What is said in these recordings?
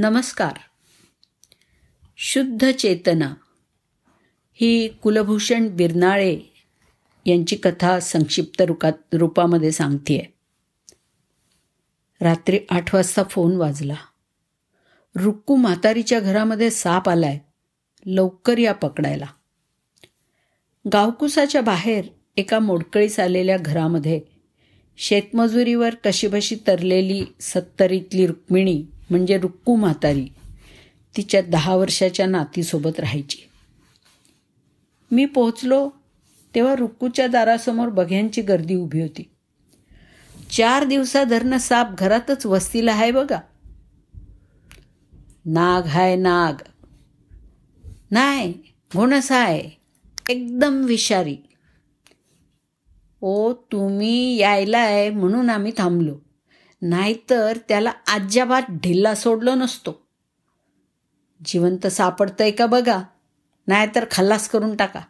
नमस्कार. शुद्ध चेतना ही कुलभूषण बिरनाळे यांची कथा संक्षिप्त रुकात रूपामध्ये सांगतेय. रात्री आठ वाजता फोन वाजला. रुक्कू म्हातारीच्या घरामध्ये साप आलाय. लवकर या पकडायला. गावकुसाच्या बाहेर एका मोडकळीस आलेल्या घरामध्ये शेतमजुरीवर कशीबशी तरलेली सत्तरीतली रुक्मिणी म्हणजे रुक्कू म्हातारी तिच्या दहा वर्षाच्या नातीसोबत राहायची. मी पोहोचलो तेव्हा रुक्कूच्या दारासमोर बघ्यांची गर्दी उभी होती. चार दिवसाधरनं साप घरातच वस्तीला आहे बघा. नाग हाय नाग. नाही घोणस आहे एकदम विषारी. ओ तुम्ही यायला आहे म्हणून आम्ही थांबलो. नाहीतर त्याला अजिबात ढिल्ला सोडलो नसतो. जिवंत सापडतंय का बघा? नाहीतर खल्लास करून टाका.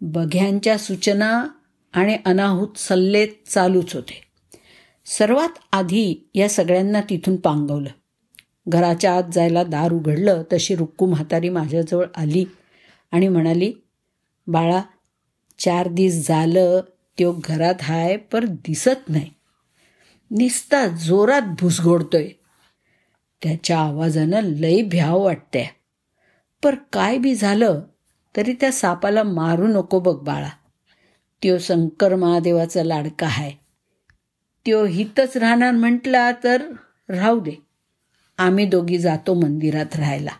बघ्यांच्या सूचना आणि अनाहूत सल्ले चालूच होते. सर्वात आधी या सगळ्यांना तिथून पांगवलं. घराच्या आत जायला दार उघडलं तशी रुक्कू म्हातारी माझ्याजवळ आली आणि म्हणाली बाळा चार दिस झालं त्यो घरात हाय पर दिसत नाही. निस्ता जोरात भुसगोडतोय. त्याच्या आवाजानं लई भ्याव वाटते पर काय बी झालं तरी त्या सापाला मारू नको बघ बाळा. त्यो शंकर महादेवाचा लाडका आहे त्यो हितच राहणार म्हटला तर राहू दे. आम्ही दोघी जातो मंदिरात राहायला.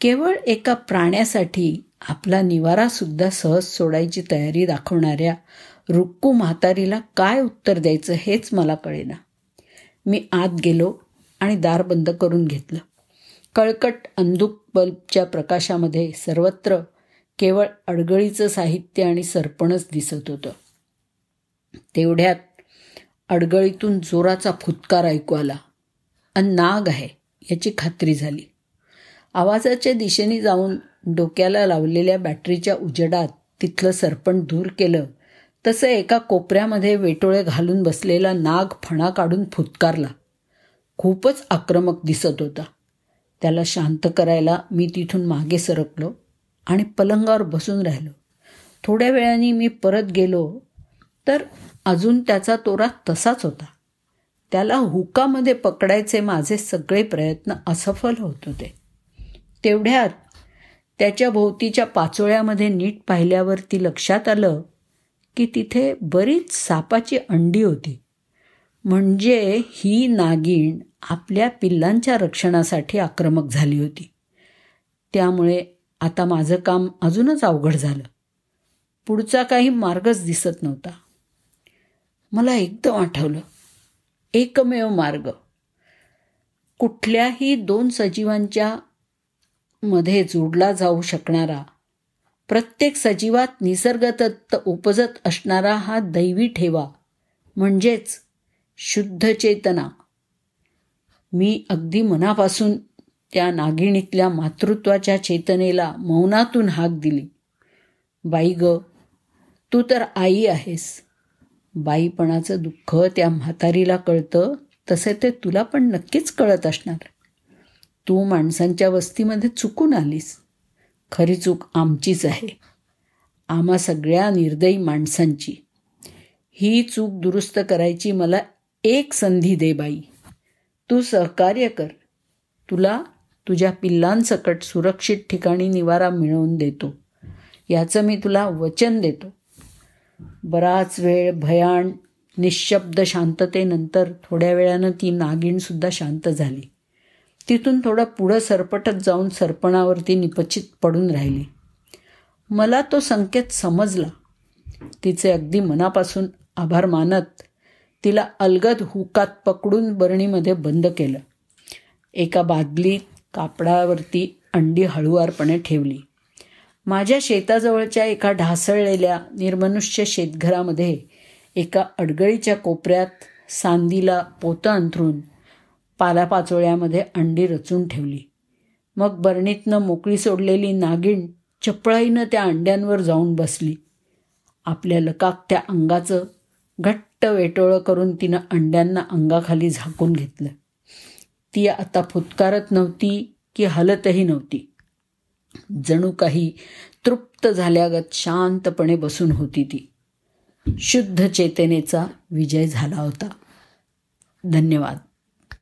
केवळ एका प्राण्यासाठी आपला निवारासुद्धा सहज सोडायची तयारी दाखवणाऱ्या रुक्कू म्हातारीला काय उत्तर द्यायचं हेच मला कळेना. मी आत गेलो आणि दार बंद करून घेतलं. कळकट अंधुक बल्बच्या प्रकाशामध्ये सर्वत्र केवळ अडगळीचं साहित्य आणि सरपणच दिसत होतं. तेवढ्यात अडगळीतून जोराचा फुतकार ऐकू आला. अन नाग आहे याची खात्री झाली. आवाजाच्या दिशेने जाऊन डोक्याला लावलेल्या बॅटरीच्या उजेडात तिथलं सरपण दूर केलं. तसं एका कोपऱ्यामध्ये वेटोळे घालून बसलेला नाग फणा काढून फुतकारला. खूपच आक्रमक दिसत होता. त्याला शांत करायला मी तिथून मागे सरकलो आणि पलंगावर बसून राहिलो. थोड्या वेळाने मी परत गेलो तर अजून त्याचा तोरा तसाच होता. त्याला हुकामध्ये पकडायचे माझे सगळे प्रयत्न असफल होत होते. तेवढ्यात त्याच्या भोवतीच्या पाचोळ्यामध्ये नीट पाहिल्यावरती लक्षात आलं की तिथे बरीच सापाची अंडी होती. म्हणजे ही नागिण आपल्या पिल्लांच्या रक्षणासाठी आक्रमक झाली होती. त्यामुळे आता माझं काम अजूनच अवघड झालं. पुढचा काही मार्गच दिसत नव्हता. मला एकदम आठवलं. एकमेव मार्ग. कुठल्याही दोन सजीवांच्या मध्ये जोडला जाऊ शकणारा प्रत्येक सजीवात निसर्गतत्त उपजत असणारा हा दैवी ठेवा. म्हणजेच शुद्ध चेतना. मी अगदी मनापासून त्या नागिणीतल्या मातृत्वाच्या चेतनेला मौनातून हाक दिली. बाई ग तू तर आई आहेस. बाईपणाचं दुःख त्या म्हातारीला कळतं तसे ते तुला पण नक्कीच कळत असणार. तू माणसांच्या वस्तीमध्ये चुकून आलीस. खरी चूक आमचीच आहे. आम्हा सगळ्या निर्दयी माणसांची. ही चूक दुरुस्त करायची मला एक संधी दे बाई. तू सहकार्य कर. तुला तुझ्या पिल्लांसकट सुरक्षित ठिकाणी निवारा मिळवून देतो. याचं मी तुला वचन देतो. बराच वेळ भयाण निशब्द शांततेनंतर थोड्या वेळानं ती नागिणसुद्धा शांत झाली. तिथून थोडं पुढं सरपटत जाऊन सरपणावरती निपचित पडून राहिली. मला तो संकेत समजला. तिचे अगदी मनापासून आभार मानत तिला अलगद हुकात पकडून बरणीमध्ये बंद केलं. एका बादलीत कापडावरती अंडी हळुवारपणे ठेवली. माझ्या शेताजवळच्या एका ढासळलेल्या निर्मनुष्य शेतघरामध्ये एका अडगळीच्या कोपऱ्यात सांदीला पोतं अंथरून पालापाचोळ्यामध्ये अंडी रचून ठेवली. मग बरणीतनं मोकळी सोडलेली नागिण चपळाईनं त्या अंड्यांवर जाऊन बसली. आपल्या लकाकत्या अंगाचं घट्ट वेटोळं करून तिनं अंड्यांना अंगाखाली झाकून घेतलं. ती आता फुतकारत नव्हती की हलतही नव्हती. जणू काही तृप्त झाल्यागत शांतपणे बसून होती ती. शुद्ध चेतनेचा विजय झाला होता. धन्यवाद.